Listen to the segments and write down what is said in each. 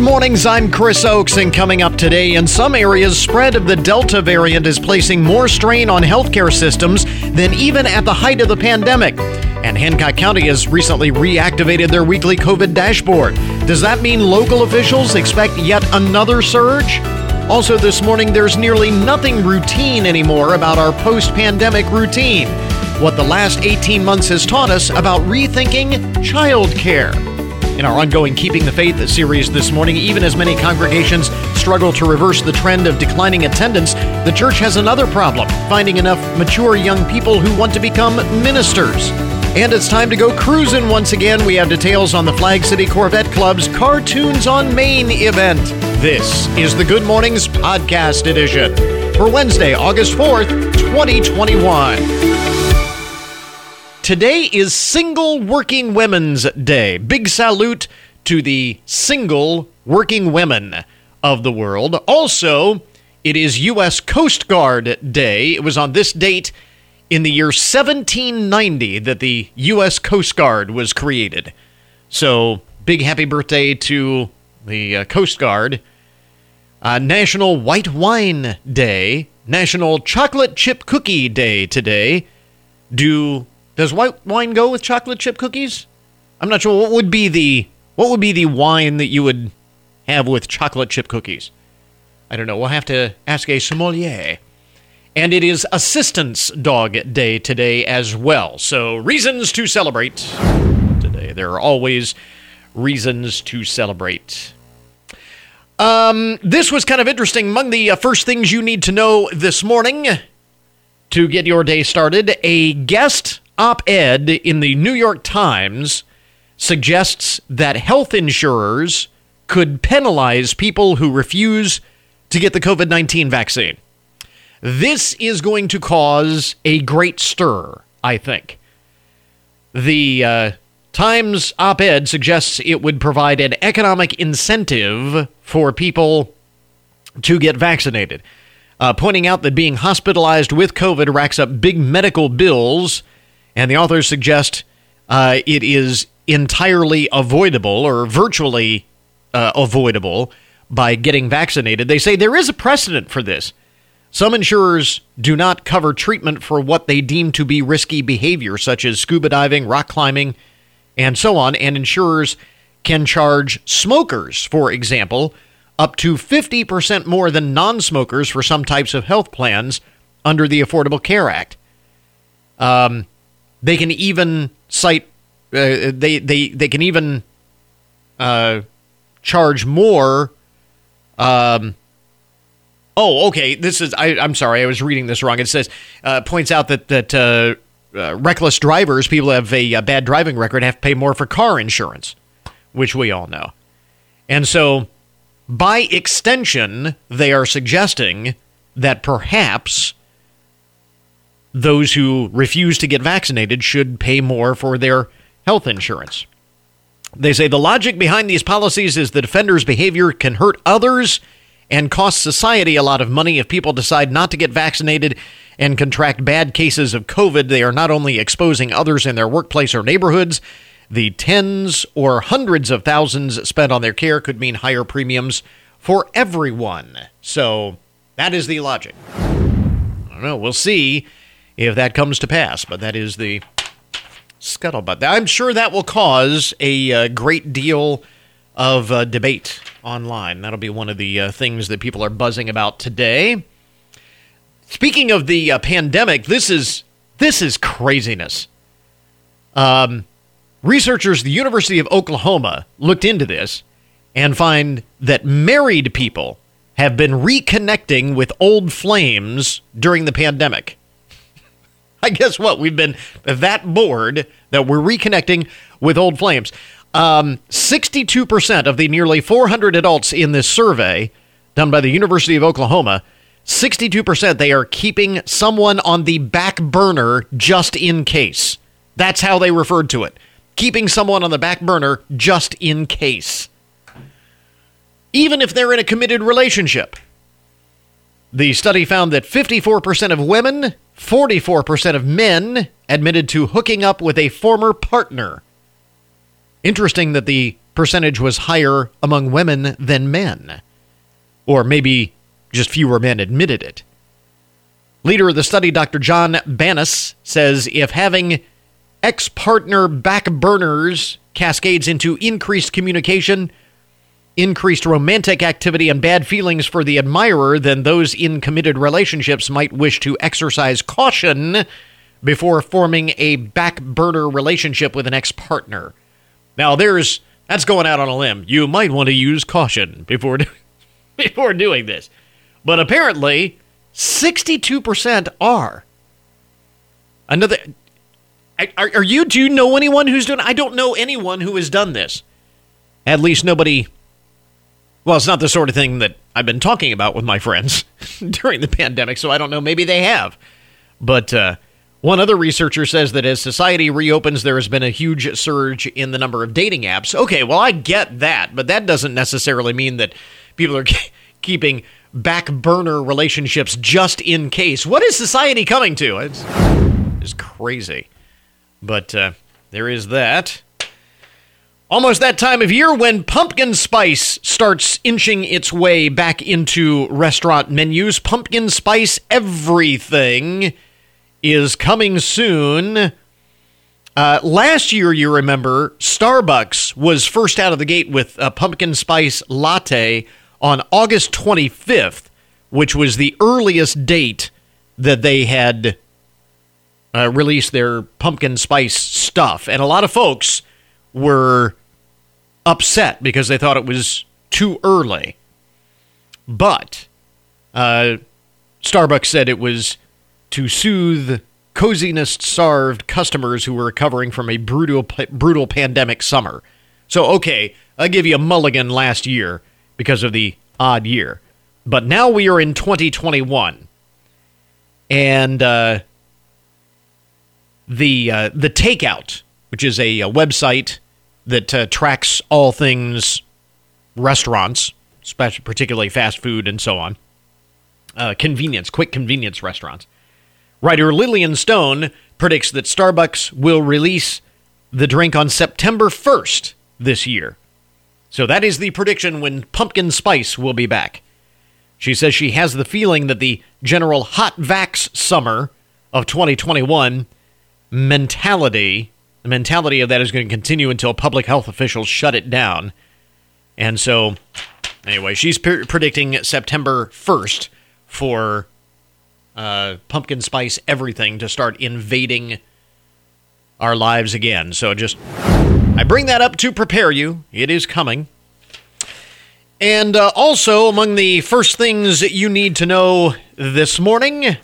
Good mornings, I'm Chris Oakes, and coming up today, in some areas, spread of the Delta variant is placing more strain on healthcare systems than even at the height of the pandemic. And Hancock County has recently reactivated their weekly COVID dashboard. Does that mean local officials expect yet another surge? Also, this morning, there's nearly nothing routine anymore about our post pandemic routine. What the last 18 months has taught us about rethinking childcare. In our ongoing Keeping the Faith series this morning, even as many congregations struggle to reverse the trend of declining attendance, the church has another problem finding enough mature young people who want to become ministers. And it's time to go cruising once again. We have details on the Flag City Corvette Club's Cartoons on Main event. This is the Good Mornings Podcast Edition for Wednesday, August 4th, 2021. Today is Single Working Women's Day. Big salute to the single working women of the world. Also, it is U.S. Coast Guard Day. It was on this date in the year 1790 that the U.S. Coast Guard was created. So, big happy birthday to the uh, Coast Guard. Uh, National White Wine Day, National Chocolate Chip Cookie Day today. Do does white wine go with chocolate chip cookies? I'm not sure what would be the what would be the wine that you would have with chocolate chip cookies. I don't know. We'll have to ask a sommelier. And it is Assistance Dog Day today as well. So, reasons to celebrate today. There are always reasons to celebrate. Um, this was kind of interesting. Among the uh, first things you need to know this morning to get your day started, a guest op ed in the New York Times suggests that health insurers could penalize people who refuse to get the COVID 19 vaccine. This is going to cause a great stir, I think. The uh, Times op ed suggests it would provide an economic incentive for people to get vaccinated, uh, pointing out that being hospitalized with COVID racks up big medical bills and the authors suggest uh, it is entirely avoidable or virtually uh, avoidable by getting vaccinated. They say there is a precedent for this. Some insurers do not cover treatment for what they deem to be risky behavior, such as scuba diving, rock climbing, and so on, and insurers can charge smokers, for example, up to 50% more than non smokers for some types of health plans under the Affordable Care Act. Um, they can even cite uh, they they they can even uh, charge more. Um, oh, okay. This is I, am sorry. I was reading this wrong. It says uh, points out that that uh, uh, reckless drivers, people who have a, a bad driving record, have to pay more for car insurance, which we all know. And so, by extension, they are suggesting that perhaps those who refuse to get vaccinated should pay more for their health insurance. They say the logic behind these policies is the offenders' behavior can hurt others and cost society a lot of money if people decide not to get vaccinated and contract bad cases of COVID. They are not only exposing others in their workplace or neighborhoods, the tens or hundreds of thousands spent on their care could mean higher premiums for everyone. So that is the logic. I don't know. We'll see if that comes to pass. But that is the scuttlebutt. I'm sure that will cause a uh, great deal of uh, debate online. That'll be one of the uh, things that people are buzzing about today. Speaking of the uh, pandemic, this is this is craziness. Um, researchers at the University of Oklahoma looked into this and find that married people have been reconnecting with old flames during the pandemic. I guess what? We've been that bored that we're reconnecting with old flames. Um, 62% of the nearly 400 adults in this survey done by the University of Oklahoma, 62% they are keeping someone on the back burner just in case. That's how they referred to it. Keeping someone on the back burner just in case. Even if they're in a committed relationship. The study found that 54% of women 44% of men admitted to hooking up with a former partner. Interesting that the percentage was higher among women than men. Or maybe just fewer men admitted it. Leader of the study, Dr. John Banas, says if having ex partner back burners cascades into increased communication, increased romantic activity, and bad feelings for the admirer, then those in committed relationships might wish to exercise caution before forming a back burner relationship with an ex partner. Now, there's that's going out on a limb. You might want to use caution before before doing this. But apparently, 62% are. Another are, are you do you know anyone who's doing I don't know anyone who has done this. At least nobody well, it's not the sort of thing that I've been talking about with my friends during the pandemic, so I don't know. Maybe they have. But uh, one other researcher says that as society reopens, there has been a huge surge in the number of dating apps. Okay, well, I get that, but that doesn't necessarily mean that people are keeping back burner relationships just in case. What is society coming to? It's, it's crazy. But uh, there is that. Almost that time of year when pumpkin spice starts inching its way back into restaurant menus. Pumpkin spice everything is coming soon. Uh, last year, you remember, Starbucks was first out of the gate with a pumpkin spice latte on August 25th, which was the earliest date that they had uh, released their pumpkin spice stuff. And a lot of folks were upset because they thought it was too early. But uh, Starbucks said it was to soothe coziness starved customers who were recovering from a brutal brutal pandemic summer. So okay, I'll give you a mulligan last year because of the odd year. But now we are in 2021. And uh, the uh, the takeout, which is a, a website that uh, tracks all things restaurants, especially particularly fast food and so on. Uh, convenience, quick convenience restaurants. Writer Lillian Stone predicts that Starbucks will release the drink on September 1st this year. So that is the prediction when pumpkin spice will be back. She says she has the feeling that the general hot vax summer of 2021 mentality the mentality of that is going to continue until public health officials shut it down. And so, anyway, she's pre- predicting September 1st for uh, pumpkin spice everything to start invading our lives again. So just, I bring that up to prepare you. It is coming. And uh, also, among the first things you need to know this morning,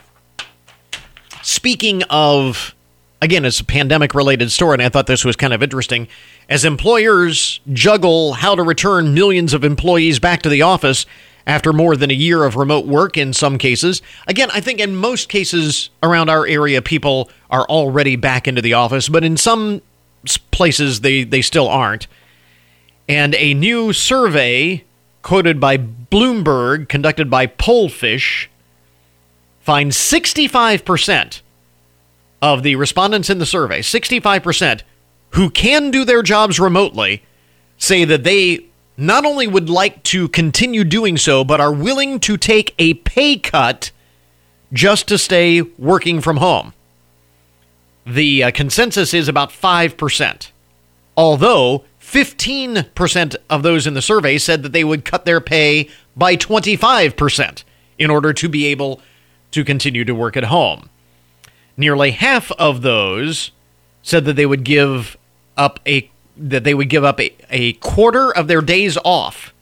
speaking of again, it's a pandemic related story, and I thought this was kind of interesting. As employers juggle how to return millions of employees back to the office after more than a year of remote work in some cases. Again, I think in most cases around our area, people are already back into the office, but in some places, they, they still aren't. And a new survey quoted by Bloomberg, conducted by Pollfish, finds 65% of the respondents in the survey, 65%, who can do their jobs remotely, say that they not only would like to continue doing so, but are willing to take a pay cut just to stay working from home. The uh, consensus is about 5%, although 15% of those in the survey said that they would cut their pay by 25% in order to be able to continue to work at home. Nearly half of those said that they would give up a that they would give up a, a quarter of their days off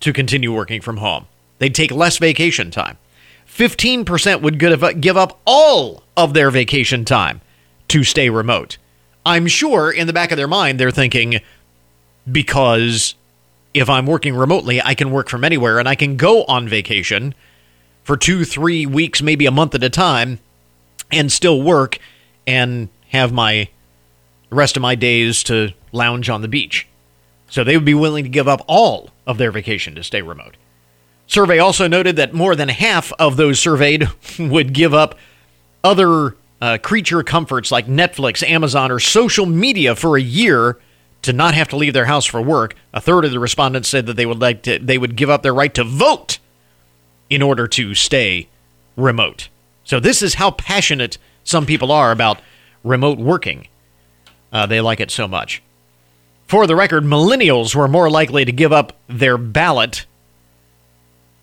to continue working from home. They'd take less vacation time. 15% would give up all of their vacation time to stay remote. I'm sure in the back of their mind they're thinking because if I'm working remotely, I can work from anywhere and I can go on vacation for 2 3 weeks, maybe a month at a time and still work and have my rest of my days to lounge on the beach. So they would be willing to give up all of their vacation to stay remote. Survey also noted that more than half of those surveyed would give up other uh, creature comforts like Netflix, Amazon, or social media for a year to not have to leave their house for work. A third of the respondents said that they would like to they would give up their right to vote in order to stay remote. So this is how passionate some people are about remote working. Uh, they like it so much. For the record, millennials were more likely to give up their ballot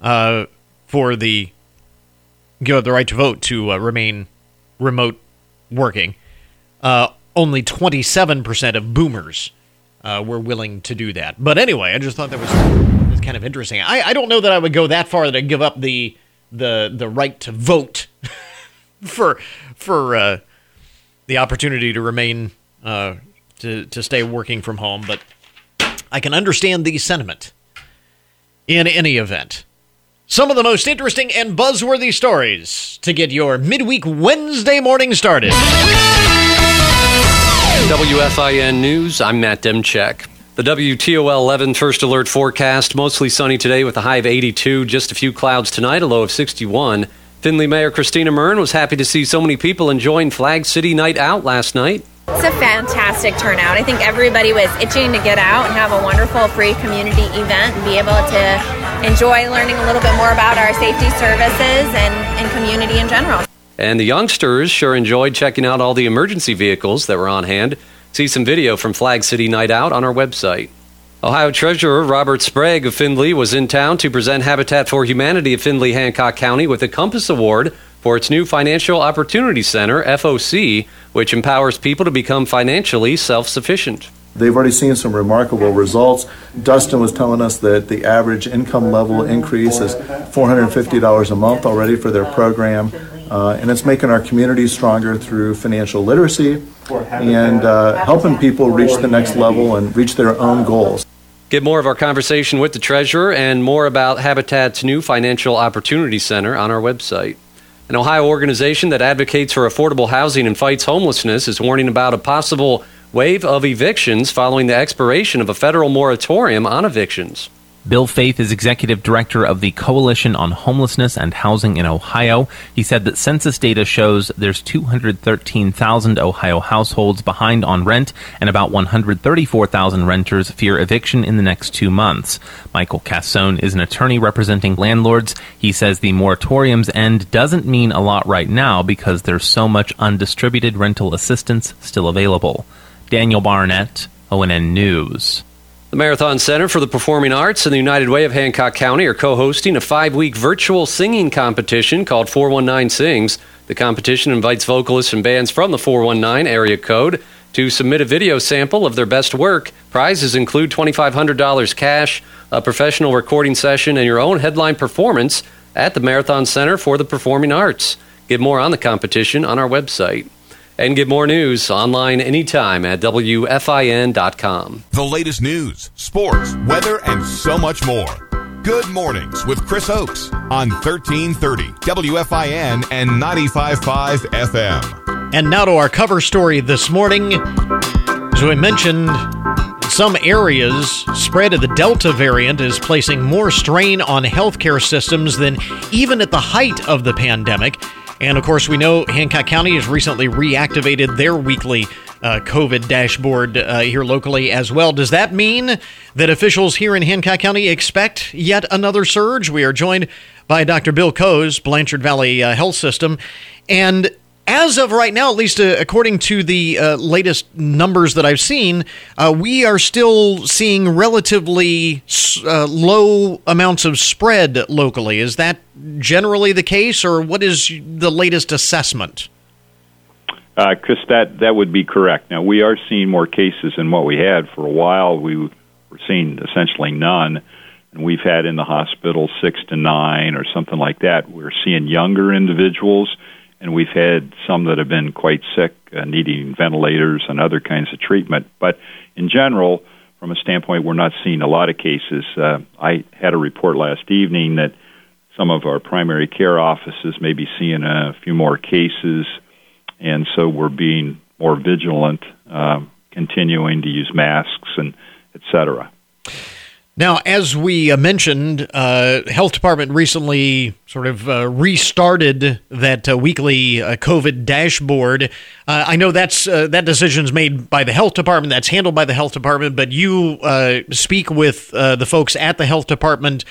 uh, for the give up the right to vote to uh, remain remote working. Uh, only 27% of boomers uh, were willing to do that. But anyway, I just thought that was, was kind of interesting. I, I don't know that I would go that far to give up the the the right to vote for for uh, the opportunity to remain uh, to to stay working from home. But I can understand the sentiment. In any event, some of the most interesting and buzzworthy stories to get your midweek Wednesday morning started. WFIN News, I'm Matt Demchek. The WTOL 11 First Alert forecast mostly sunny today with a high of 82, just a few clouds tonight, a low of 61. Findlay Mayor Christina Muryn was happy to see so many people enjoying Flag City Night Out last night. It's a fantastic turnout. I think everybody was itching to get out and have a wonderful free community event and be able to enjoy learning a little bit more about our safety services and, and community in general. And the youngsters sure enjoyed checking out all the emergency vehicles that were on hand. See some video from Flag City Night Out on our website. Ohio Treasurer Robert Sprague of Findlay was in town to present Habitat for Humanity of Findlay Hancock County with a Compass Award for its new Financial Opportunity Center, FOC, which empowers people to become financially self sufficient. They've already seen some remarkable results. Dustin was telling us that the average income level increase is $450 a month already for their program. Uh, and it's making our communities stronger through financial literacy and uh, helping people reach the next level and reach their own goals. Get more of our conversation with the treasurer and more about Habitat's new Financial Opportunity Center on our website. An Ohio organization that advocates for affordable housing and fights homelessness is warning about a possible wave of evictions following the expiration of a federal moratorium on evictions. Bill Faith is executive director of the Coalition on Homelessness and Housing in Ohio. He said that census data shows there's 213,000 Ohio households behind on rent and about 134,000 renters fear eviction in the next two months. Michael Cassone is an attorney representing landlords. He says the moratorium's end doesn't mean a lot right now because there's so much undistributed rental assistance still available. Daniel Barnett, ONN News. The Marathon Center for the Performing Arts and the United Way of Hancock County are co hosting a five week virtual singing competition called 419 Sings. The competition invites vocalists and bands from the 419 area code to submit a video sample of their best work. Prizes include $2,500 cash, a professional recording session, and your own headline performance at the Marathon Center for the Performing Arts. Get more on the competition on our website. And get more news online anytime at WFIN.com. The latest news, sports, weather, and so much more. Good mornings with Chris Oakes on 1330 WFIN and 95.5 FM. And now to our cover story this morning. As we mentioned, some areas, spread of the Delta variant is placing more strain on healthcare systems than even at the height of the pandemic. And of course, we know Hancock County has recently reactivated their weekly uh, COVID dashboard uh, here locally as well. Does that mean that officials here in Hancock County expect yet another surge? We are joined by Dr. Bill Coes, Blanchard Valley uh, Health System. And as of right now, at least uh, according to the uh, latest numbers that I've seen, uh, we are still seeing relatively uh, low amounts of spread locally. Is that generally the case, or what is the latest assessment? Uh, Chris, that, that would be correct. Now, we are seeing more cases than what we had for a while. We were seeing essentially none. And we've had in the hospital six to nine or something like that. We're seeing younger individuals and we've had some that have been quite sick, uh, needing ventilators and other kinds of treatment. But in general, from a standpoint, we're not seeing a lot of cases. Uh, I had a report last evening that some of our primary care offices may be seeing a few more cases, and so we're being more vigilant, uh, continuing to use masks and et cetera. Now, as we uh, mentioned, uh, health department recently sort of uh, restarted that uh, weekly uh, COVID dashboard. Uh, I know that's that decision's made by the health department. That's handled by the health department. But you speak with the folks at the health department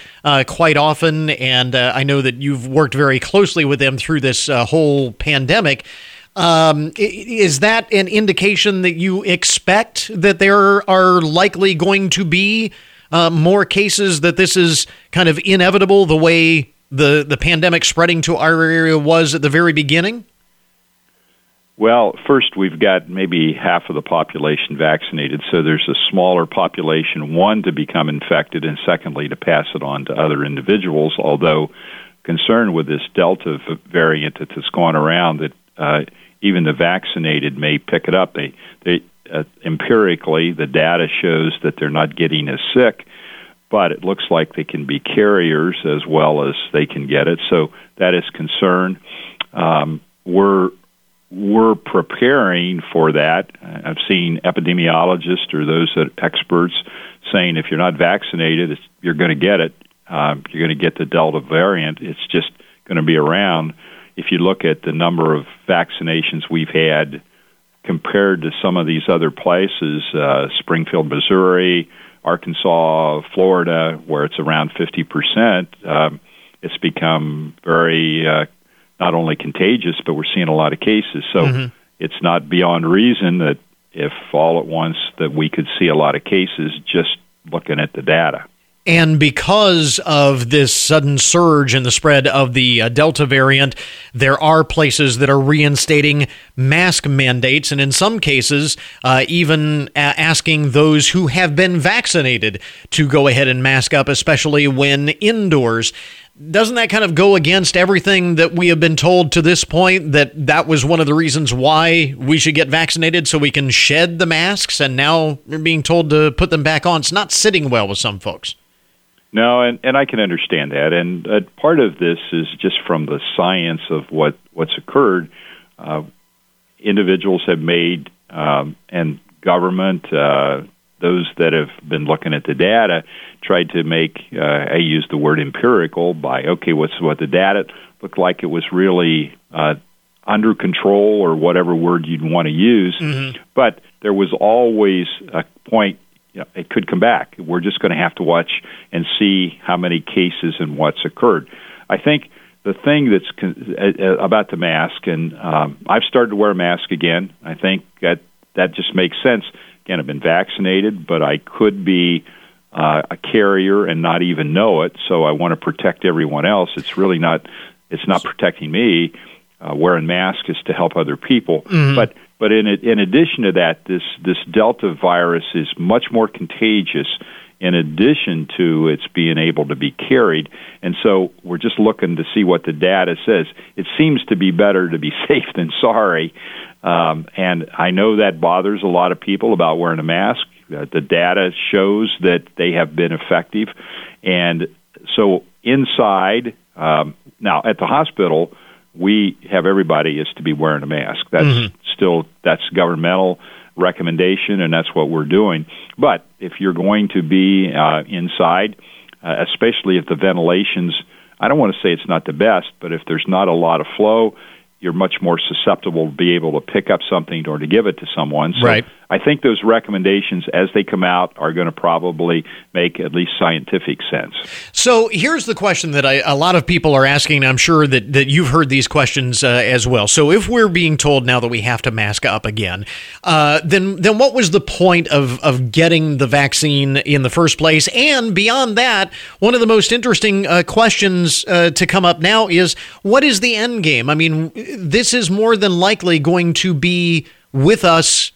quite often, and I know that you've worked very closely with them through this whole pandemic. Um, is that an indication that you expect that there are likely going to be? Uh, more cases that this is kind of inevitable the way the, the pandemic spreading to our area was at the very beginning? Well, first, we've got maybe half of the population vaccinated, so there's a smaller population, one, to become infected, and secondly, to pass it on to other individuals. Although, concerned with this Delta variant that's gone around, that uh, even the vaccinated may pick it up. They, they, uh, empirically, the data shows that they're not getting as sick, but it looks like they can be carriers as well as they can get it. So that is concern. Um, we're we're preparing for that. I've seen epidemiologists or those experts saying if you're not vaccinated, you're going to get it. Um, you're going to get the Delta variant. It's just going to be around. If you look at the number of vaccinations we've had compared to some of these other places, uh, Springfield, Missouri, Arkansas, Florida, where it's around 50%, um, it's become very uh, not only contagious, but we're seeing a lot of cases. So mm-hmm. it's not beyond reason that if all at once that we could see a lot of cases just looking at the data. And because of this sudden surge in the spread of the uh, Delta variant, there are places that are reinstating mask mandates, and in some cases, uh, even a- asking those who have been vaccinated to go ahead and mask up, especially when indoors. Doesn't that kind of go against everything that we have been told to this point that that was one of the reasons why we should get vaccinated so we can shed the masks, and now we're being told to put them back on? It's not sitting well with some folks. No, and, and I can understand that. And uh, part of this is just from the science of what, what's occurred. Uh, individuals have made, um, and government, uh, those that have been looking at the data, tried to make, uh, I use the word empirical by, okay, what's what the data looked like it was really uh, under control or whatever word you'd want to use. Mm-hmm. But there was always a point know, it could come back. We're just going to have to watch and see how many cases and what's occurred. I think the thing that's con- uh, uh, about the mask, and um, I've started to wear a mask again. I think that that just makes sense. Again, I've been vaccinated, but I could be uh, a carrier and not even know it. So I want to protect everyone else. It's really not. It's not protecting me. Uh, wearing masks is to help other people. Mm-hmm. But but in in addition to that, this this Delta virus is much more contagious. In addition to its being able to be carried, and so we're just looking to see what the data says. It seems to be better to be safe than sorry, um, and I know that bothers a lot of people about wearing a mask. Uh, the data shows that they have been effective, and so inside um, now at the hospital we have everybody is to be wearing a mask. That's mm-hmm. still that's governmental recommendation, and that's what we're doing. But if you're going to be uh, inside, uh, especially if the ventilations, I don't want to say it's not the best, but if there's not a lot of flow, you're much more susceptible to be able to pick up something or to give it to someone. So right. I think those recommendations, as they come out, are going to probably make at least scientific sense. So here's the question that I, a lot of people are asking. I'm sure that, that you've heard these questions uh, as well. So if we're being told now that we have to mask up again, uh, then then what was the point of of getting the vaccine in the first place? And beyond that, one of the most interesting uh, questions uh, to come up now is what is the end game? I mean, this is more than likely going to be with us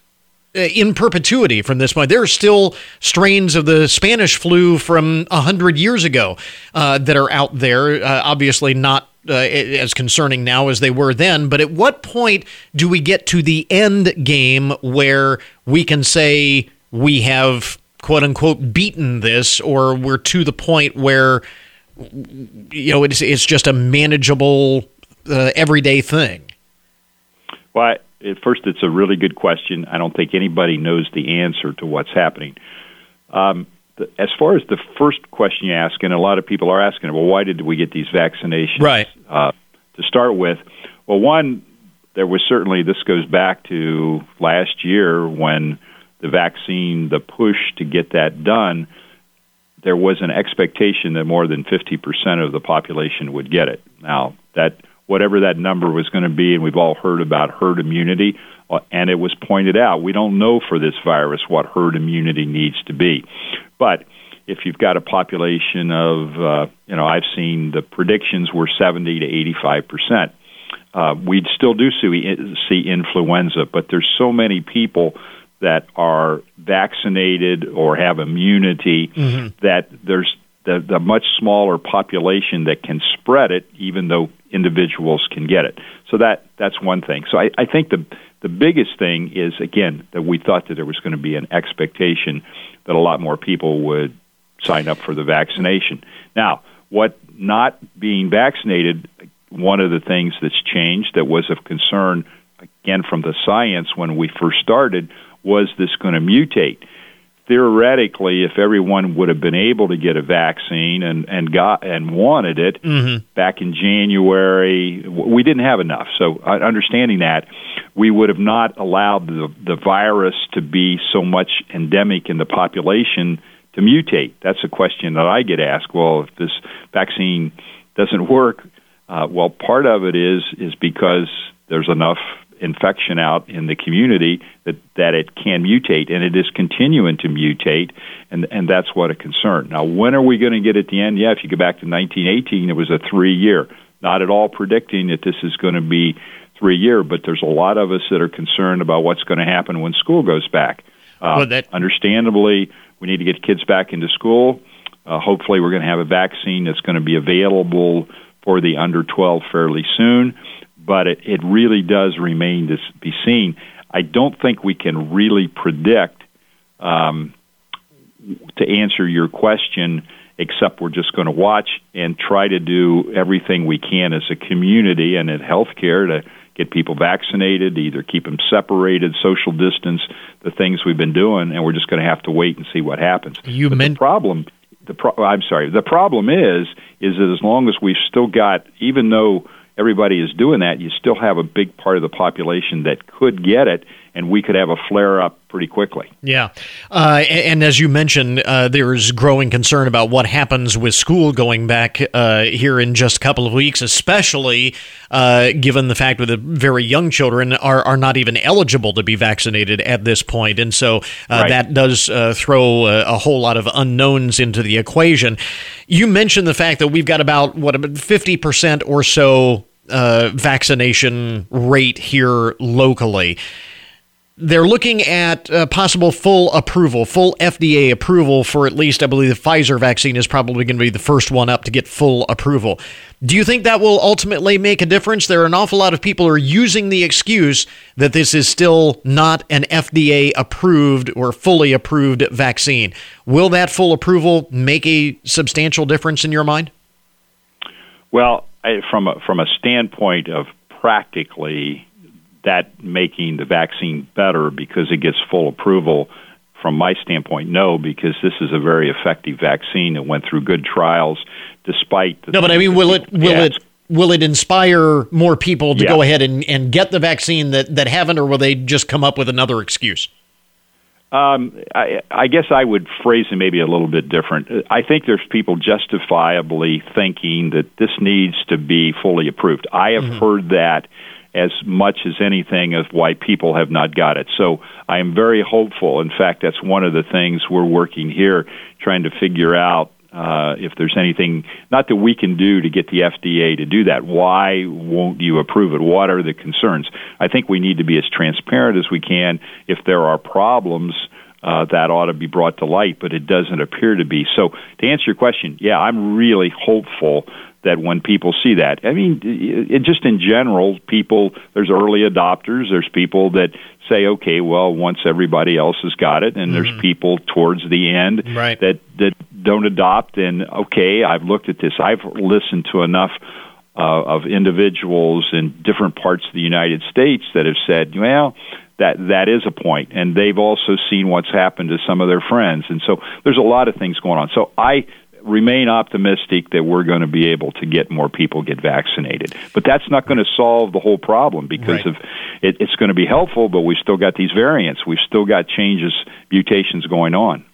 in perpetuity from this point. There are still strains of the Spanish flu from a hundred years ago uh, that are out there. Uh, obviously, not uh, as concerning now as they were then. But at what point do we get to the end game where we can say we have quote unquote beaten this, or we're to the point where you know it's it's just a manageable uh, everyday thing? Well, first, it's a really good question. I don't think anybody knows the answer to what's happening. Um, the, as far as the first question you ask, and a lot of people are asking, well, why did we get these vaccinations? Right. Uh, to start with, well, one, there was certainly this goes back to last year when the vaccine, the push to get that done, there was an expectation that more than 50% of the population would get it. Now, that whatever that number was going to be, and we've all heard about herd immunity, uh, and it was pointed out we don't know for this virus what herd immunity needs to be. But if you've got a population of, uh, you know, I've seen the predictions were 70 to 85 percent. Uh, we still do see, see influenza, but there's so many people that are vaccinated or have immunity mm-hmm. that there's the, the much smaller population that can spread it, even though individuals can get it. So that that's one thing. So I, I think the the biggest thing is again that we thought that there was going to be an expectation that a lot more people would sign up for the vaccination. Now, what not being vaccinated, one of the things that's changed that was of concern again from the science when we first started was this going to mutate? Theoretically, if everyone would have been able to get a vaccine and and got and wanted it mm-hmm. back in January, we didn't have enough. So, uh, understanding that, we would have not allowed the the virus to be so much endemic in the population to mutate. That's a question that I get asked. Well, if this vaccine doesn't work, uh, well, part of it is is because there's enough infection out in the community that that it can mutate, and it is continuing to mutate, and and that's what a concern. Now, when are we going to get at the end? Yeah, if you go back to 1918, it was a three year. Not at all predicting that this is going to be three year, but there's a lot of us that are concerned about what's going to happen when school goes back. Uh, well, that- understandably, we need to get kids back into school. Uh, hopefully, we're going to have a vaccine that's going to be available for the under 12 fairly soon but it, it really does remain to be seen. I don't think we can really predict um, to answer your question, except we're just going to watch and try to do everything we can as a community and in healthcare to get people vaccinated, either keep them separated, social distance, the things we've been doing, and we're just going to have to wait and see what happens. You but meant the problem. The pro- I'm sorry. The problem is, is that as long as we've still got, even though everybody is doing that, you still have a big part of the population that could get it, and we could have a flare up pretty quickly. Yeah. Uh, and, and, as you mentioned, uh, there's growing concern about what happens with school going back uh, here in just a couple of weeks, especially uh, given the fact that the very young children are, are not even eligible to be vaccinated at this point. And so uh, right. that does uh, throw a, a, whole lot of unknowns into the equation. You mentioned the fact that we've got about, what, about 50% or so vaccination rate here locally they're looking at uh, possible full approval, full FDA approval for at least, I believe, the Pfizer vaccine is probably going to be the first one up to get full approval. Do you think that will ultimately make a difference? There are an awful lot of people who are using the excuse that this is still not an FDA approved or fully approved vaccine. Will that full approval make a substantial difference in your mind? Well, I, from a, from a standpoint of practically that making the vaccine better because it gets full approval? From my standpoint, no, because this is a very effective vaccine that went through good trials, despite the no. But I mean, will it will it will it inspire more people to yeah. go ahead and, and get the vaccine that, that haven't, or will they just come up with another excuse? Um, I, I guess I would phrase it maybe a little bit different. I think there's people justifiably thinking that this needs to be fully approved. I have mm-hmm. heard that as much as anything of why people have not got it. So I am very hopeful. In fact, that's one of the things we're working here, trying to figure out uh, if there's anything not that we can do to get the FDA to do that. Why won't you approve it? What are the concerns? I think we need to be as transparent as we can. If there are problems, uh, that ought to be brought to light, but it doesn't appear to be. So, to answer your question, yeah, I'm really hopeful that when people see that, I mean, it, just in general, people there's early adopters. There's people that say, okay, well, once everybody else has got it, and mm-hmm. there's people towards the end right. that that don't adopt. And okay, I've looked at this. I've listened to enough. Uh, of individuals in different parts of the United States that have said, well, that that is a point, and they've also seen what's happened to some of their friends, and so there's a lot of things going on. So I remain optimistic that we're going to be able to get more people get vaccinated. But that's not going to solve the whole problem because right. of it, it's going to be helpful, but we've still got these variants. We've still got changes, mutations going on.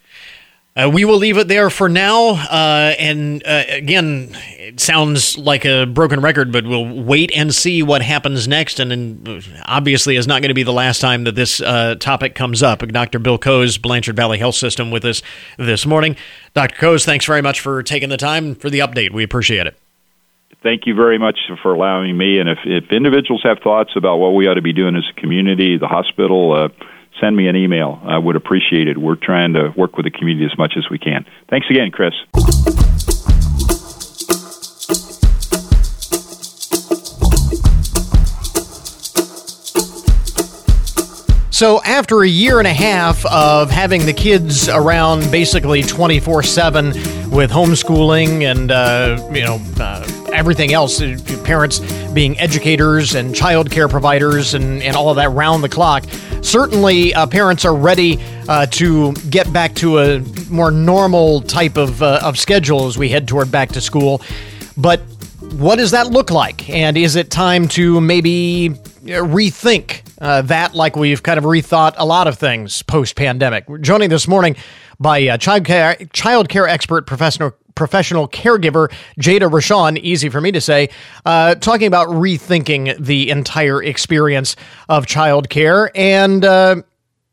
Uh, we will leave it there for now. Uh, and uh, again, it sounds like a broken record, but we'll wait and see what happens next. And, and obviously, is not going to be the last time that this uh, topic comes up. Dr. Bill Coes, Blanchard Valley Health System, with us this morning. Dr. Coes, thanks very much for taking the time for the update. We appreciate it. Thank you very much for allowing me. And if, if individuals have thoughts about what we ought to be doing as a community, the hospital, uh, send me an email. I would appreciate it. We're trying to work with the community as much as we can. Thanks again, Chris. So, after a year and a half of having the kids around basically 24 7 with homeschooling and, uh, you know, uh, everything else, uh, parents being educators and child care providers and, and all of that round the clock, certainly uh, parents are ready uh, to get back to a more normal type of, uh, of schedule as we head toward back to school. But what does that look like? And is it time to maybe rethink uh, that like we've kind of rethought a lot of things post pandemic. We're joining this morning by uh, child care child care expert professional professional caregiver Jada Rochon, easy for me to say, uh, talking about rethinking the entire experience of child care and. Uh,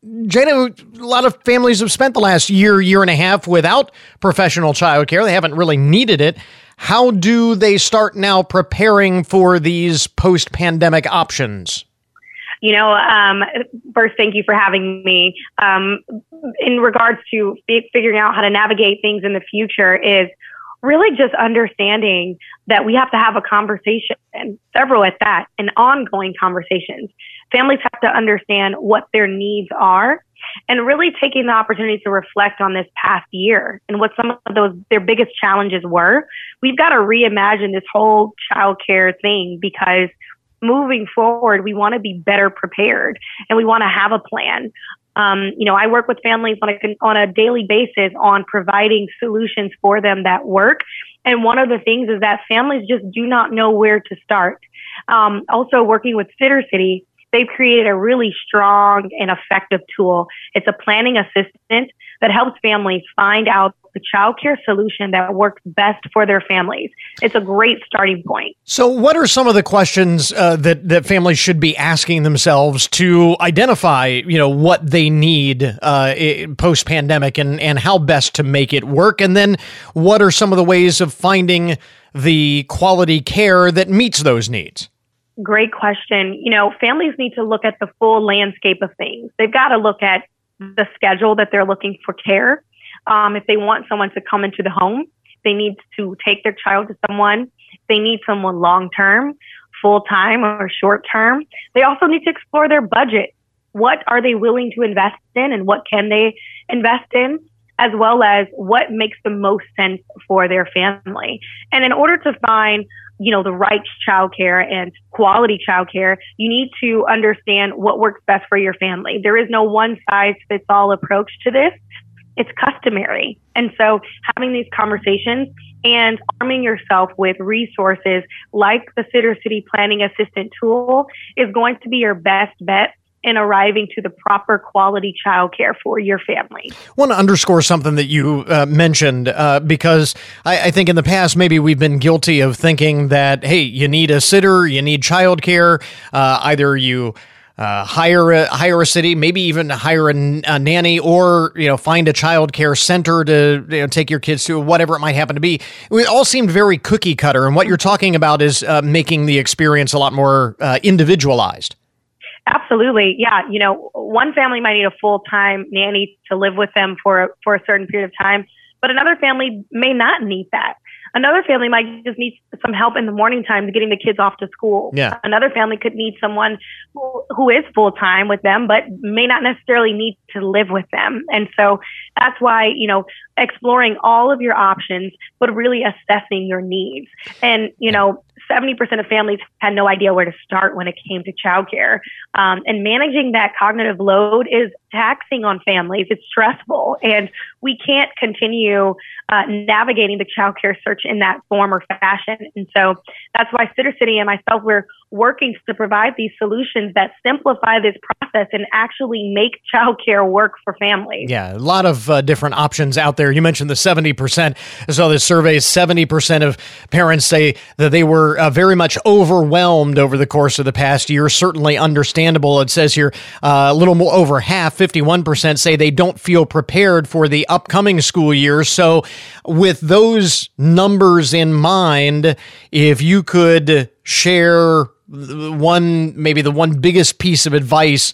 Jada, a lot of families have spent the last year, year and a half without professional child care. They haven't really needed it. How do they start now preparing for these post pandemic options? You know, um, first, thank you for having me. Um, in regards to figuring out how to navigate things in the future, is really just understanding that we have to have a conversation, and several at that, and ongoing conversations. Families have to understand what their needs are and really taking the opportunity to reflect on this past year and what some of those their biggest challenges were. We've got to reimagine this whole childcare thing because moving forward, we want to be better prepared and we want to have a plan. Um, you know, I work with families on a, on a daily basis on providing solutions for them that work. And one of the things is that families just do not know where to start. Um, also, working with Sittercity, they've created a really strong and effective tool. It's a planning assistant that helps families find out the childcare solution that works best for their families. It's a great starting point. So, what are some of the questions uh, that that families should be asking themselves to identify, you know, what they need uh, post pandemic and and how best to make it work? And then, what are some of the ways of finding the quality care that meets those needs? Great question. You know, families need to look at the full landscape of things. They've got to look at the schedule that they're looking for care. Um, if they want someone to come into the home, they need to take their child to someone. They need someone long term, full time, or short term. They also need to explore their budget. What are they willing to invest in and what can they invest in? As well as what makes the most sense for their family. And in order to find you know, the right childcare and quality childcare, you need to understand what works best for your family. There is no one size fits all approach to this. It's customary. And so having these conversations and arming yourself with resources like the Sittercity Planning Assistant tool is going to be your best bet in arriving to the proper quality childcare for your family. I want to underscore something that you uh, mentioned uh, because I, I, think in the past maybe we've been guilty of thinking that hey, you need a sitter, you need childcare, uh, either you. Uh, hire a hire a city, maybe even hire a, nanny, or you know find a child care center to you know, take your kids to, whatever it might happen to be. It all seemed very cookie cutter, and what you're talking about is uh, making the experience a lot more uh, individualized. Absolutely. Yeah. You know, one family might need a full time nanny to live with them for, for a certain period of time, but another family may not need that. Another family might just need some help in the morning time to getting the kids off to school. Yeah. Another family could need someone who, who is full time with them, but may not necessarily need to live with them. And so that's why, you know, exploring all of your options, but really assessing your needs. And, you know, 70% of families had no idea where to start when it came to childcare. Um, and managing that cognitive load is taxing on families. It's stressful. And we can't continue uh, navigating the childcare search in that form or fashion. And so that's why Sittercity and myself, we're working to provide these solutions that simplify this process and actually make childcare work for families. Yeah, a lot of uh, different options out there. You mentioned the 70%. I saw this survey 70% of parents say that they were uh, very much overwhelmed over the course of the past year. Certainly understandable. It says here uh, a little more over half, 51%, say they don't feel prepared for the upcoming school year. So, with those numbers in mind, if you could share one, maybe the one biggest piece of advice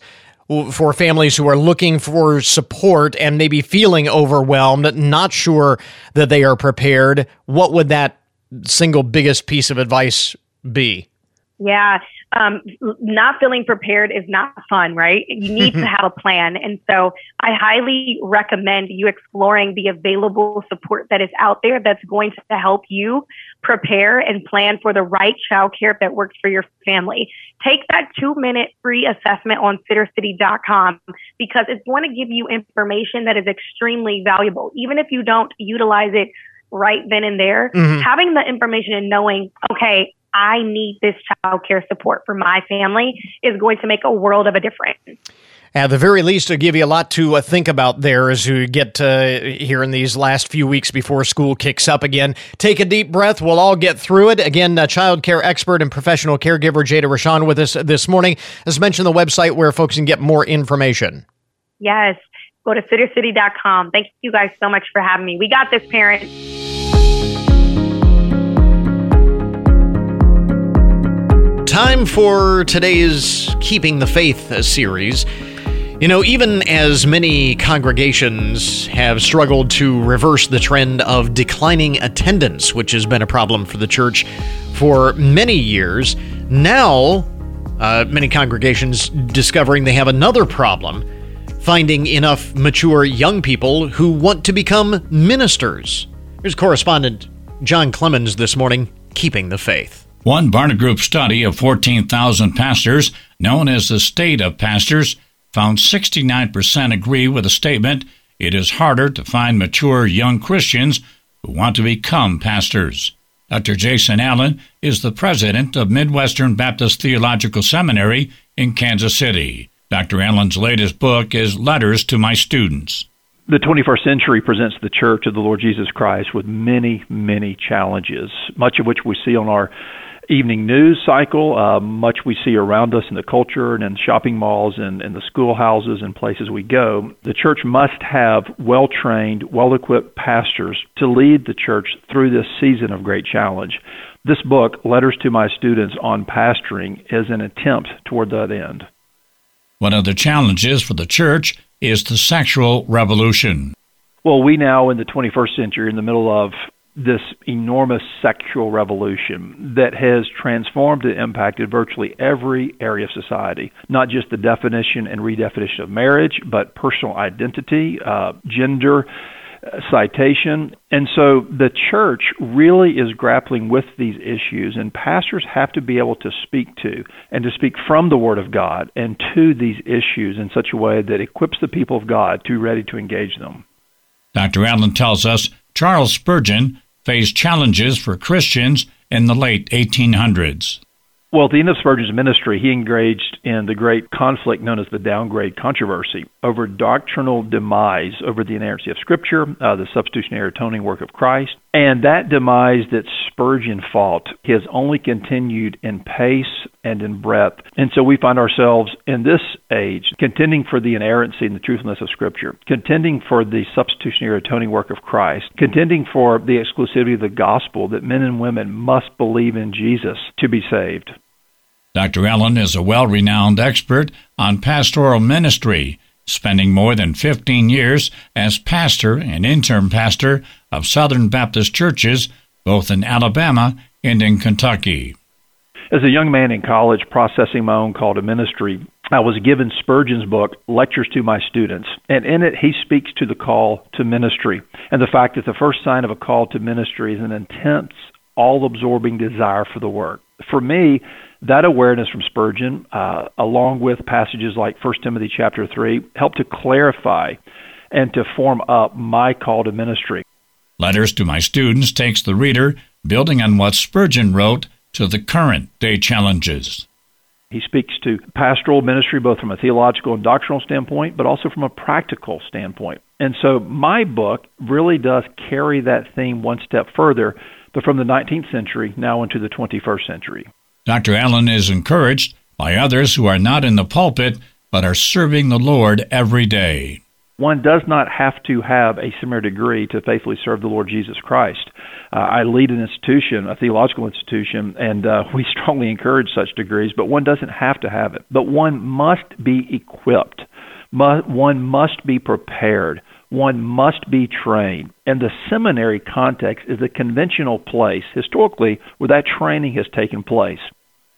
for families who are looking for support and maybe feeling overwhelmed, not sure that they are prepared, what would that single biggest piece of advice be? Yeah, um, not feeling prepared is not fun, right? You need to have a plan. And so I highly recommend you exploring the available support that is out there that's going to help you prepare and plan for the right childcare that works for your family. Take that two minute free assessment on sittercity.com because it's going to give you information that is extremely valuable. Even if you don't utilize it right then and there, mm-hmm. having the information and knowing, okay, I need this child care support for my family is going to make a world of a difference. At the very least, it'll give you a lot to uh, think about there as you get uh, here in these last few weeks before school kicks up again. Take a deep breath. We'll all get through it. Again, uh, child care expert and professional caregiver Jada Rochon with us this morning. As mentioned, the website where folks can get more information. Yes. Go to sittercity.com. Thank you guys so much for having me. We got this, parents. time for today's Keeping the Faith series. You know, even as many congregations have struggled to reverse the trend of declining attendance, which has been a problem for the church for many years, now uh, many congregations discovering they have another problem finding enough mature young people who want to become ministers. Here's correspondent John Clemens this morning, Keeping the Faith. One Barna Group study of 14,000 pastors, known as the State of Pastors, found 69% agree with the statement it is harder to find mature young Christians who want to become pastors. Dr. Jason Allen is the president of Midwestern Baptist Theological Seminary in Kansas City. Dr. Allen's latest book is Letters to My Students. The 21st century presents the Church of the Lord Jesus Christ with many, many challenges, much of which we see on our evening news cycle, uh, much we see around us in the culture and in shopping malls and in the schoolhouses and places we go, the church must have well trained, well equipped pastors to lead the church through this season of great challenge. This book, Letters to My Students on Pastoring, is an attempt toward that end. One of the challenges for the church is the sexual revolution. Well, we now in the 21st century, in the middle of this enormous sexual revolution that has transformed and impacted virtually every area of society, not just the definition and redefinition of marriage, but personal identity, uh, gender, uh, citation. And so the church really is grappling with these issues, and pastors have to be able to speak to and to speak from the Word of God and to these issues in such a way that equips the people of God to be ready to engage them. Dr. Allen tells us Charles Spurgeon faced challenges for Christians in the late 1800s. Well, at the end of Spurgeon's ministry, he engaged in the great conflict known as the downgrade controversy over doctrinal demise over the inerrancy of Scripture, uh, the substitutionary atoning work of Christ. And that demise that Spurgeon fought has only continued in pace and in breadth. And so we find ourselves in this age contending for the inerrancy and the truthfulness of Scripture, contending for the substitutionary atoning work of Christ, contending for the exclusivity of the gospel that men and women must believe in Jesus to be saved. Dr. Allen is a well renowned expert on pastoral ministry, spending more than 15 years as pastor and interim pastor of Southern Baptist churches both in Alabama and in Kentucky. As a young man in college processing my own call to ministry, I was given Spurgeon's book, Lectures to My Students, and in it he speaks to the call to ministry and the fact that the first sign of a call to ministry is an intense, all absorbing desire for the work. For me, that awareness from Spurgeon, uh, along with passages like 1 Timothy chapter 3, helped to clarify and to form up my call to ministry. Letters to My Students takes the reader, building on what Spurgeon wrote, to the current day challenges. He speaks to pastoral ministry both from a theological and doctrinal standpoint, but also from a practical standpoint. And so my book really does carry that theme one step further, but from the 19th century now into the 21st century. Dr. Allen is encouraged by others who are not in the pulpit but are serving the Lord every day. One does not have to have a seminary degree to faithfully serve the Lord Jesus Christ. Uh, I lead an institution, a theological institution, and uh, we strongly encourage such degrees, but one doesn't have to have it. But one must be equipped, one must be prepared, one must be trained. And the seminary context is a conventional place, historically, where that training has taken place.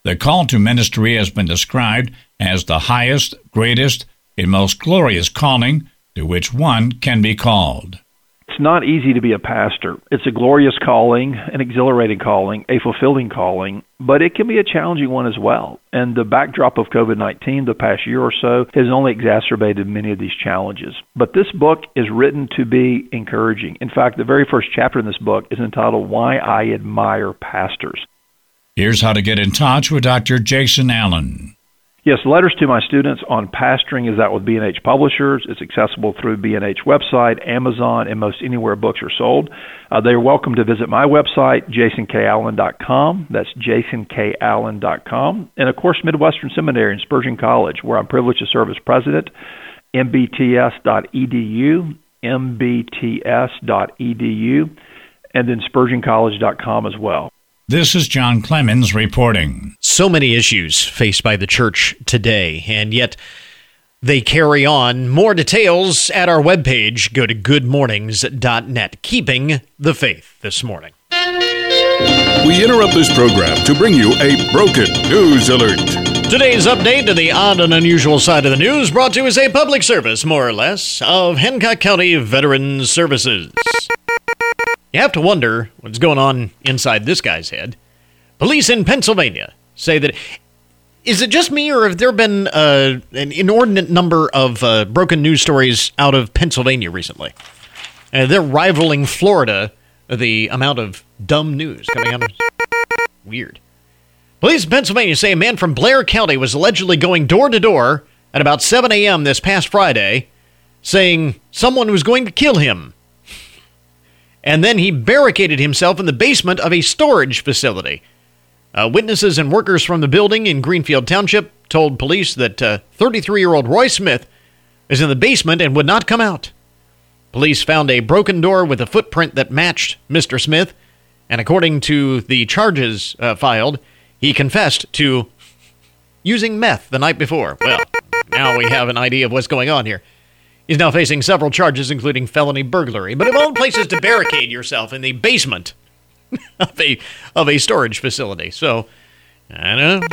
The call to ministry has been described as the highest, greatest, and most glorious calling to which one can be called. It's not easy to be a pastor. It's a glorious calling, an exhilarating calling, a fulfilling calling, but it can be a challenging one as well. And the backdrop of COVID 19 the past year or so has only exacerbated many of these challenges. But this book is written to be encouraging. In fact, the very first chapter in this book is entitled Why I Admire Pastors. Here's how to get in touch with Dr. Jason Allen. Yes, letters to my students on pastoring is out with B&H Publishers. It's accessible through B&H website, Amazon, and most anywhere books are sold. Uh, they're welcome to visit my website, jasonkallen.com. That's jasonkallen.com. And of course, Midwestern Seminary and Spurgeon College, where I'm privileged to serve as president, mbts.edu, mbts.edu, and then spurgeoncollege.com as well. This is John Clemens reporting. So many issues faced by the church today, and yet they carry on. More details at our webpage. Go to goodmornings.net. Keeping the faith this morning. We interrupt this program to bring you a broken news alert. Today's update to the odd and unusual side of the news brought to you as a public service, more or less, of Hancock County Veterans Services. You have to wonder what's going on inside this guy's head. Police in Pennsylvania say that. Is it just me, or have there been uh, an inordinate number of uh, broken news stories out of Pennsylvania recently? Uh, they're rivaling Florida, the amount of dumb news coming out of. Weird. Police in Pennsylvania say a man from Blair County was allegedly going door to door at about 7 a.m. this past Friday, saying someone was going to kill him and then he barricaded himself in the basement of a storage facility. Uh, witnesses and workers from the building in Greenfield Township told police that 33 uh, year old Roy Smith is in the basement and would not come out. Police found a broken door with a footprint that matched Mr. Smith, and according to the charges uh, filed, he confessed to using meth the night before. Well, now we have an idea of what's going on here. He's now facing several charges, including felony burglary. But of all places to barricade yourself in the basement of a of a storage facility, so I don't know.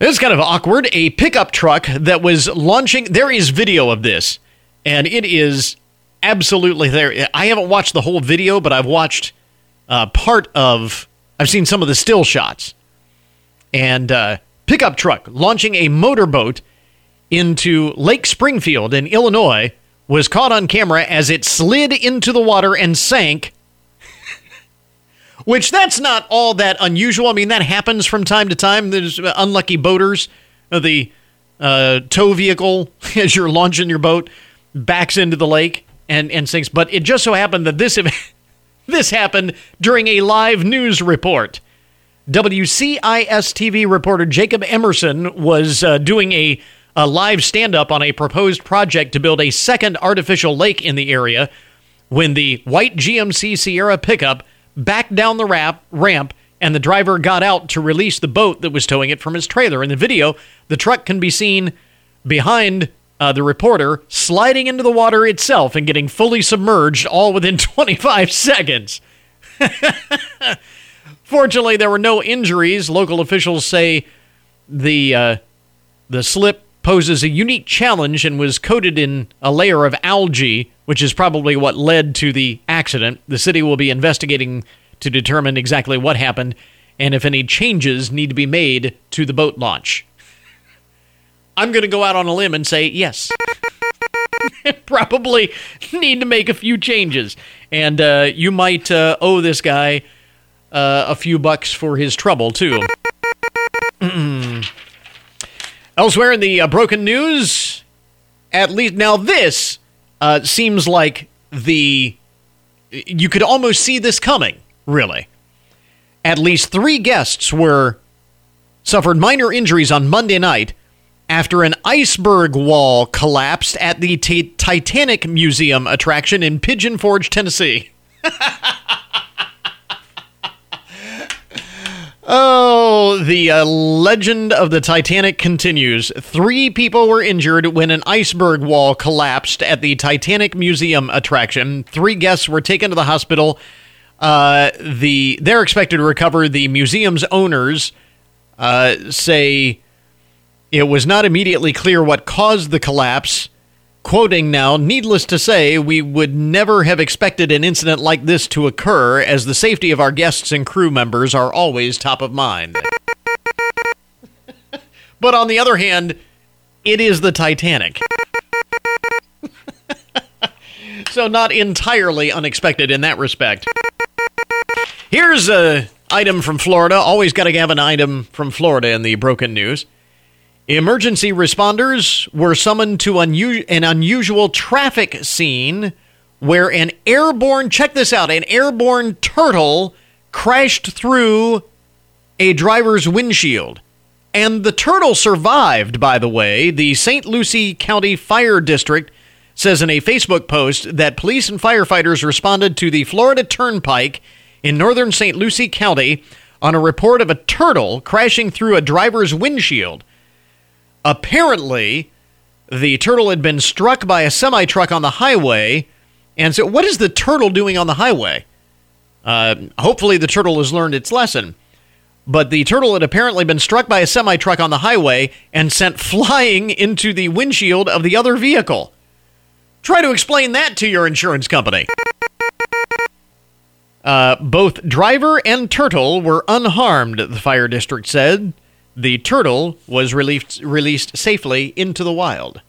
It's kind of awkward. A pickup truck that was launching. There is video of this, and it is absolutely there. I haven't watched the whole video, but I've watched uh, part of. I've seen some of the still shots, and uh, pickup truck launching a motorboat into Lake Springfield in Illinois was caught on camera as it slid into the water and sank. Which that's not all that unusual. I mean, that happens from time to time. There's unlucky boaters. Uh, the uh, tow vehicle, as you're launching your boat, backs into the lake and, and sinks. But it just so happened that this this happened during a live news report. WICS TV reporter Jacob Emerson was uh, doing a a live stand up on a proposed project to build a second artificial lake in the area when the white GMC Sierra pickup backed down the ramp, ramp and the driver got out to release the boat that was towing it from his trailer. In the video, the truck can be seen behind uh, the reporter sliding into the water itself and getting fully submerged all within 25 seconds. Fortunately, there were no injuries. Local officials say the uh, the slip poses a unique challenge and was coated in a layer of algae, which is probably what led to the accident. The city will be investigating to determine exactly what happened and if any changes need to be made to the boat launch. I'm going to go out on a limb and say yes. probably need to make a few changes. And uh, you might uh, owe this guy uh, a few bucks for his trouble, too. Elsewhere in the uh, broken news, at least now this uh, seems like the. You could almost see this coming, really. At least three guests were suffered minor injuries on Monday night after an iceberg wall collapsed at the t- Titanic Museum attraction in Pigeon Forge, Tennessee. oh, the uh, legend of the Titanic continues. Three people were injured when an iceberg wall collapsed at the Titanic Museum attraction. Three guests were taken to the hospital. Uh, the they're expected to recover. The museum's owners uh, say it was not immediately clear what caused the collapse. Quoting now, needless to say, we would never have expected an incident like this to occur, as the safety of our guests and crew members are always top of mind. but on the other hand, it is the Titanic. so, not entirely unexpected in that respect. Here's a item from Florida. Always got to have an item from Florida in the broken news. Emergency responders were summoned to an unusual traffic scene where an airborne, check this out, an airborne turtle crashed through a driver's windshield. And the turtle survived, by the way. The St. Lucie County Fire District says in a Facebook post that police and firefighters responded to the Florida Turnpike in northern St. Lucie County on a report of a turtle crashing through a driver's windshield. Apparently, the turtle had been struck by a semi truck on the highway. And so, what is the turtle doing on the highway? Uh, hopefully, the turtle has learned its lesson. But the turtle had apparently been struck by a semi truck on the highway and sent flying into the windshield of the other vehicle. Try to explain that to your insurance company. Uh, both driver and turtle were unharmed, the fire district said. The turtle was released, released safely into the wild.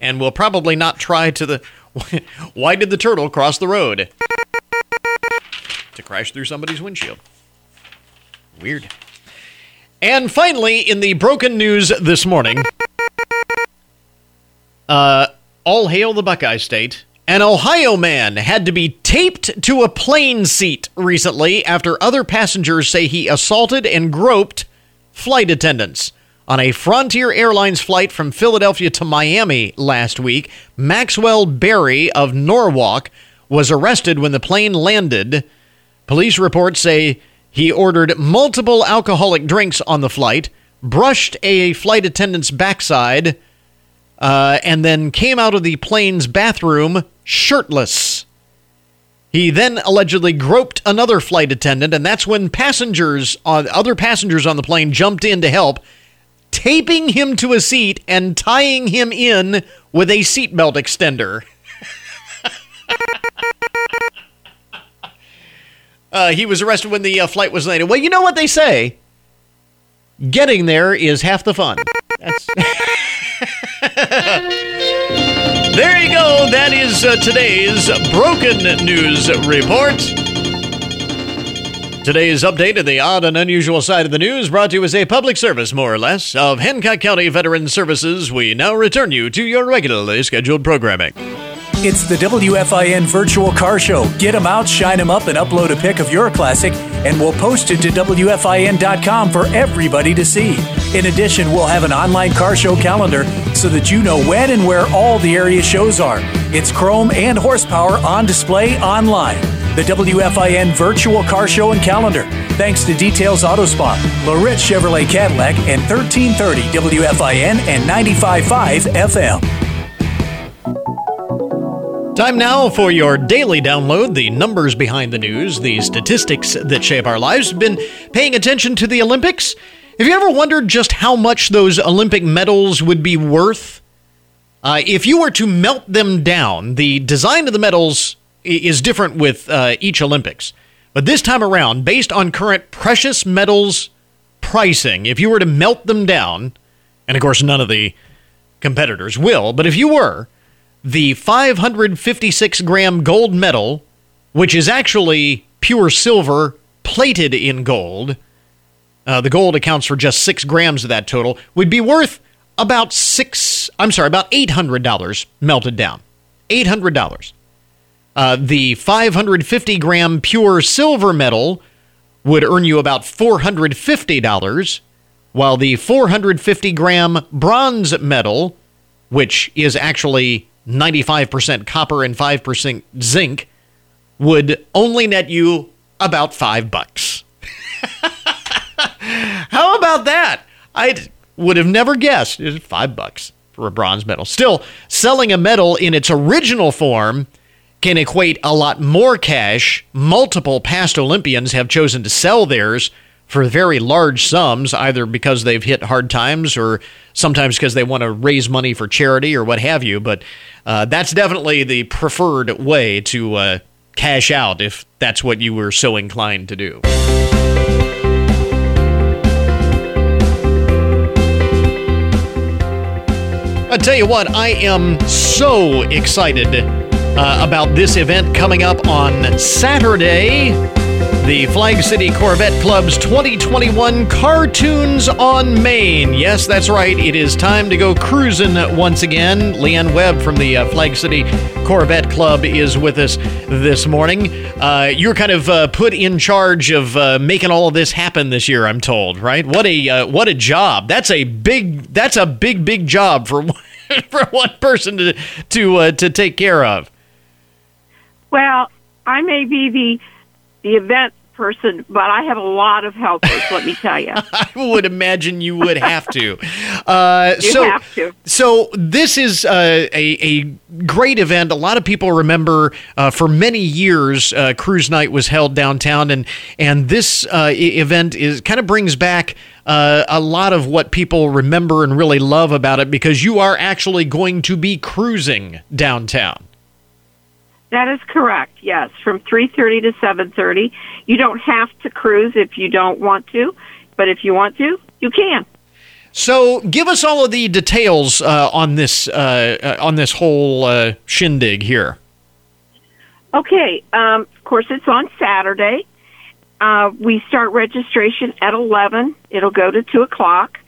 And will probably not try to the. Why did the turtle cross the road? To crash through somebody's windshield. Weird. And finally, in the broken news this morning, uh, all hail the Buckeye State. An Ohio man had to be taped to a plane seat recently after other passengers say he assaulted and groped flight attendants. On a Frontier Airlines flight from Philadelphia to Miami last week, Maxwell Berry of Norwalk was arrested when the plane landed. Police reports say he ordered multiple alcoholic drinks on the flight, brushed a flight attendant's backside, uh, and then came out of the plane's bathroom shirtless. He then allegedly groped another flight attendant, and that's when passengers, on other passengers on the plane, jumped in to help, taping him to a seat and tying him in with a seatbelt extender. uh, he was arrested when the uh, flight was landed. Well, you know what they say. Getting there is half the fun. That's there you go. That is uh, today's Broken News Report. Today's update of the odd and unusual side of the news brought to you as a public service, more or less, of Hancock County Veteran Services. We now return you to your regularly scheduled programming. It's the WFIN Virtual Car Show. Get them out, shine them up, and upload a pic of your classic, and we'll post it to WFIN.com for everybody to see. In addition, we'll have an online car show calendar so that you know when and where all the area shows are. It's chrome and horsepower on display online. the WFIN virtual car show and calendar. Thanks to Details Auto Spa, Loritz Chevrolet Cadillac, and 1330 WFIN and 95.5 FM. Time now for your daily download the numbers behind the news, the statistics that shape our lives. Been paying attention to the Olympics? Have you ever wondered just how much those Olympic medals would be worth? Uh, if you were to melt them down, the design of the medals is different with uh, each Olympics. But this time around, based on current precious metals pricing, if you were to melt them down, and of course none of the competitors will, but if you were, the 556 gram gold medal, which is actually pure silver plated in gold, uh, the gold accounts for just six grams of that total, would be worth about six, I'm sorry, about $800 melted down. $800. Uh, the 550 gram pure silver medal would earn you about $450, while the 450 gram bronze medal, which is actually 95% copper and 5% zinc would only net you about 5 bucks. How about that? I would have never guessed. It's 5 bucks for a bronze medal. Still, selling a medal in its original form can equate a lot more cash. Multiple past Olympians have chosen to sell theirs for very large sums, either because they've hit hard times or sometimes because they want to raise money for charity or what have you. But uh, that's definitely the preferred way to uh, cash out if that's what you were so inclined to do. I tell you what, I am so excited uh, about this event coming up on Saturday the Flag City Corvette Club's 2021 Cartoons on Main. Yes, that's right. It is time to go cruising once again. Leanne Webb from the uh, Flag City Corvette Club is with us this morning. Uh, you're kind of uh, put in charge of uh, making all of this happen this year. I'm told, right? What a uh, what a job! That's a big that's a big big job for for one person to to uh, to take care of. Well, I may be the the event person, but I have a lot of helpers. let me tell you. I would imagine you would have to. Uh, you so, have to. So this is uh, a a great event. A lot of people remember uh, for many years uh, Cruise Night was held downtown, and and this uh, event is kind of brings back. Uh, a lot of what people remember and really love about it because you are actually going to be cruising downtown. That is correct. Yes, from 3:30 to 7:30. You don't have to cruise if you don't want to, but if you want to, you can. So, give us all of the details uh, on this uh, uh on this whole uh, shindig here. Okay. Um, of course, it's on Saturday. Uh, we start registration at 11. It'll go to 2 o'clock.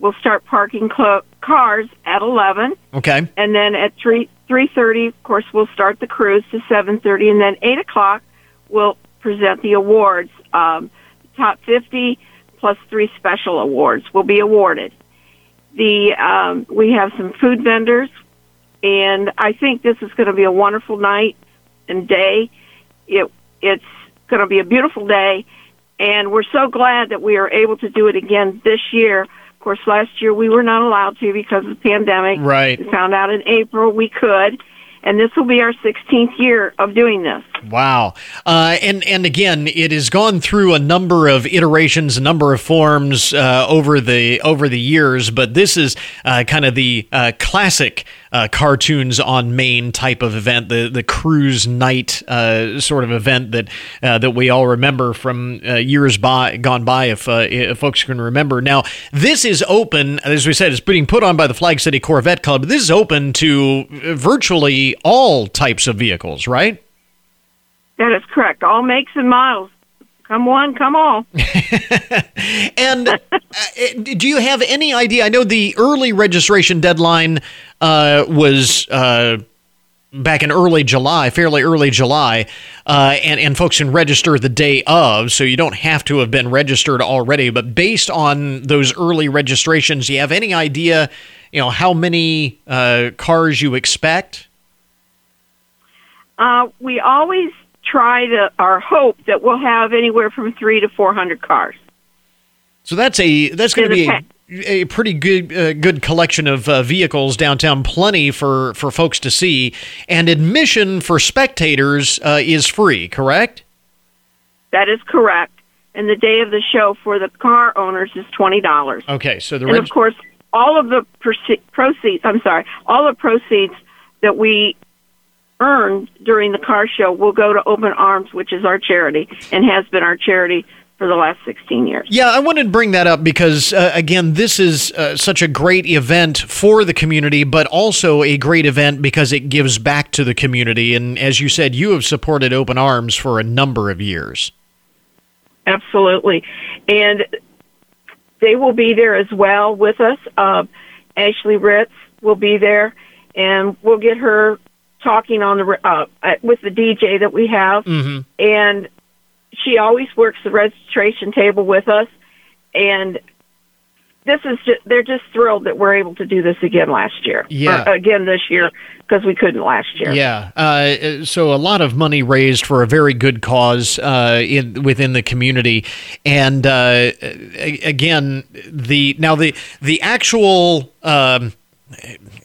We'll start parking cl- cars at 11. Okay. And then at 3 3.30, of course, we'll start the cruise to 7.30. And then 8 o'clock, we'll present the awards. Um, top 50 plus three special awards will be awarded. The um, We have some food vendors. And I think this is going to be a wonderful night and day. It, it's going to be a beautiful day. And we're so glad that we are able to do it again this year of course, last year we were not allowed to because of the pandemic. Right. We found out in April we could, and this will be our 16th year of doing this. Wow. Uh, and and again, it has gone through a number of iterations, a number of forms uh, over the over the years, but this is uh, kind of the uh, classic uh, cartoons on Main type of event, the the cruise night uh, sort of event that that we all remember from years by gone by, if, if folks can remember. Now, this is open, as we said, it's being put on by the Flag City Corvette Club. But this is open to virtually all types of vehicles, right? That is correct. All makes and models. Come one, come all. and uh, do you have any idea? I know the early registration deadline uh, was uh, back in early July, fairly early July, uh, and and folks can register the day of, so you don't have to have been registered already. But based on those early registrations, do you have any idea, you know, how many uh, cars you expect? Uh, we always try to or hope that we'll have anywhere from three to four hundred cars. So that's a that's going to be a, a pretty good uh, good collection of uh, vehicles downtown. Plenty for for folks to see, and admission for spectators uh, is free. Correct? That is correct. And the day of the show for the car owners is twenty dollars. Okay, so the and reg- of course, all of the proce- proceeds. I'm sorry, all the proceeds that we earn during the car show will go to Open Arms, which is our charity and has been our charity for the last 16 years. Yeah, I wanted to bring that up because, uh, again, this is uh, such a great event for the community, but also a great event because it gives back to the community. And as you said, you have supported Open Arms for a number of years. Absolutely. And they will be there as well with us. Uh, Ashley Ritz will be there, and we'll get her talking on the uh, with the DJ that we have. Mm-hmm. And she always works the registration table with us. And this is just, they're just thrilled that we're able to do this again last year. Yeah. Or again this year because we couldn't last year. Yeah. Uh, so a lot of money raised for a very good cause uh, in within the community, and uh, again, the now the the actual. Um,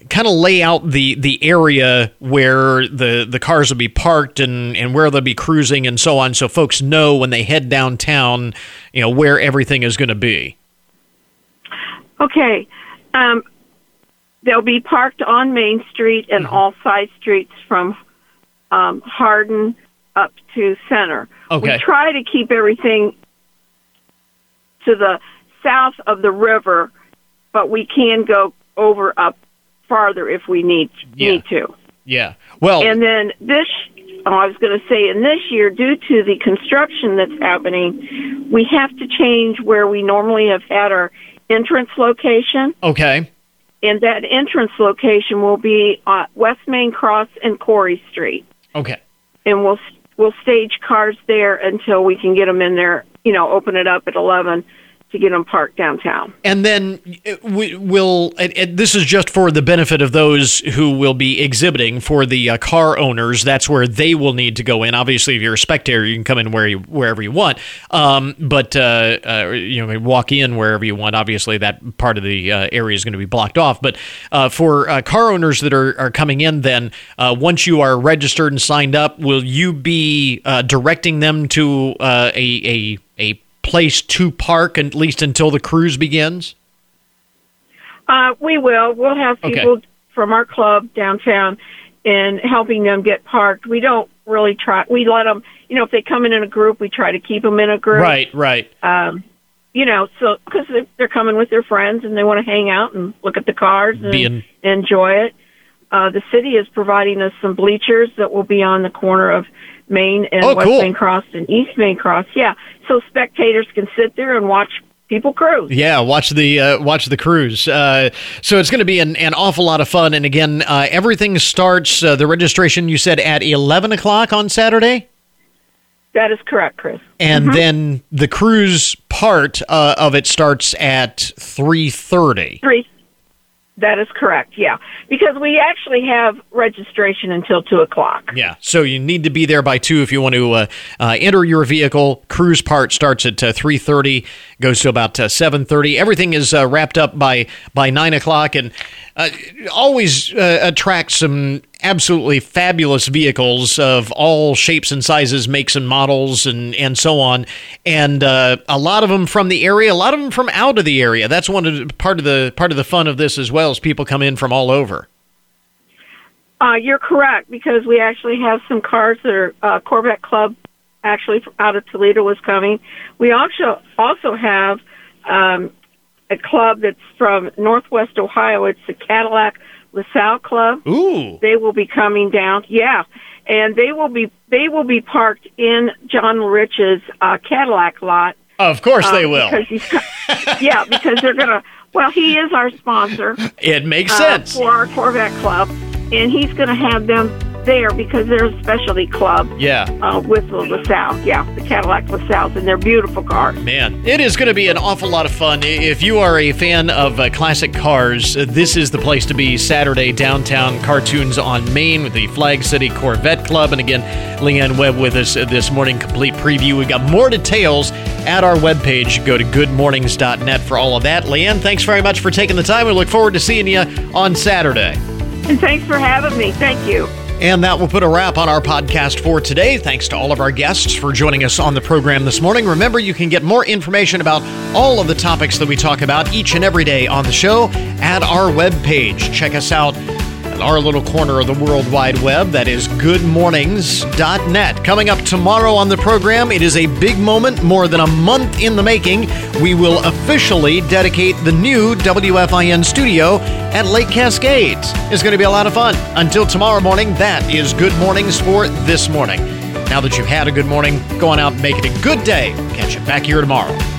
kind of lay out the the area where the the cars will be parked and and where they'll be cruising and so on so folks know when they head downtown you know where everything is going to be Okay. Um, they'll be parked on Main Street and all side streets from um, Hardin up to Center. Okay. We try to keep everything to the south of the river, but we can go over up farther if we need Yeah. need to. yeah well And then this, oh, I was going to say, in this year, due to the construction that's happening, we have to change where we normally have had our entrance location. okay And that entrance location will be uh, West Main Cross and Cory Street. okay And we'll we'll stage cars there until we can get them in there. You know, open it up at eleven to get them parked downtown. And then uh, we will. This is just for the benefit of those who will be exhibiting for the uh, car owners. That's where they will need to go in. Obviously, if you're a spectator, you can come in where you, wherever you want. Um, but uh, uh, you know, walk in wherever you want. Obviously, that part of the uh, area is going to be blocked off. But uh, for car owners that are, are coming in, then once you are registered and signed up, will you be directing them to a a a place to park at least until the cruise begins? Uh, we will. We'll have Okay. people from our club downtown and helping them get parked. We don't really try. We let them. You know, if they come in in a group, we try to keep them in a group. Right, right. Um, you know, so because they're, they're coming with their friends and they want to hang out and look at the cars and Being- enjoy it. Uh, the city is providing us some bleachers that will be on the corner of Main and Oh, West cool. Main Cross and East Main Cross. Yeah, so spectators can sit there and watch people cruise. Yeah, watch the uh, watch the cruise. Uh, so it's going to be an, an awful lot of fun. And again, uh, everything starts. Uh, the registration you said at eleven o'clock on Saturday, That is correct, Chris. and Mhm. then the cruise part uh, of it starts at three thirty. Three. That is correct. Yeah, because we actually have registration until two o'clock. Yeah, so you need to be there by two if you want to uh, uh, enter your vehicle. Cruise part starts at uh, three thirty, goes to about uh, seven thirty. Everything is uh, wrapped up by by nine o'clock, and uh, always uh, some absolutely fabulous vehicles of all shapes and sizes, makes and models, and and so on. And uh, a lot of them from the area, a lot of them from out of the area. That's one of the, part of the part of the fun of this as well. Is people come in from all over. Uh, you're correct because we actually have some cars that are uh, Corvette Club, actually out of Toledo was coming. We also also have um, a club that's from Northwest Ohio. It's the Cadillac LaSalle Club. Ooh, They will be coming down. Yeah, and they will be they will be parked in John Rich's uh, Cadillac lot. Of course they uh, will. Because he's, yeah, because they're gonna. Well, he is our sponsor It makes uh, sense. for our Corvette Club, and he's going to have them there because they're a specialty club. Yeah. Uh, with LaSalle. Yeah, the Cadillac LaSalle's, and they're beautiful cars. Man, it is going to be an awful lot of fun. If you are a fan of uh, classic cars, uh, this is the place to be Saturday downtown cartoons on Main with the Flag City Corvette Club. And again, Leanne Webb with us uh, this morning, complete preview. We've got more details at our webpage. Go to goodmornings.net for all of that. Leanne, thanks very much for taking the time. We look forward to seeing you on Saturday. And thanks for having me. Thank you. And that will put a wrap on our podcast for today. Thanks to all of our guests for joining us on the program this morning. Remember, you can get more information about all of the topics that we talk about each and every day on the show at our webpage. Check us out our little corner of the World Wide Web. That is goodmornings.net. Coming up tomorrow on the program, it is a big moment, more than a month in the making. We will officially dedicate the new WFIN studio at Lake Cascades. It's going to be a lot of fun. Until tomorrow morning, that is Good Mornings for this morning. Now that you've had a good morning, go on out and make it a good day. Catch you back here tomorrow.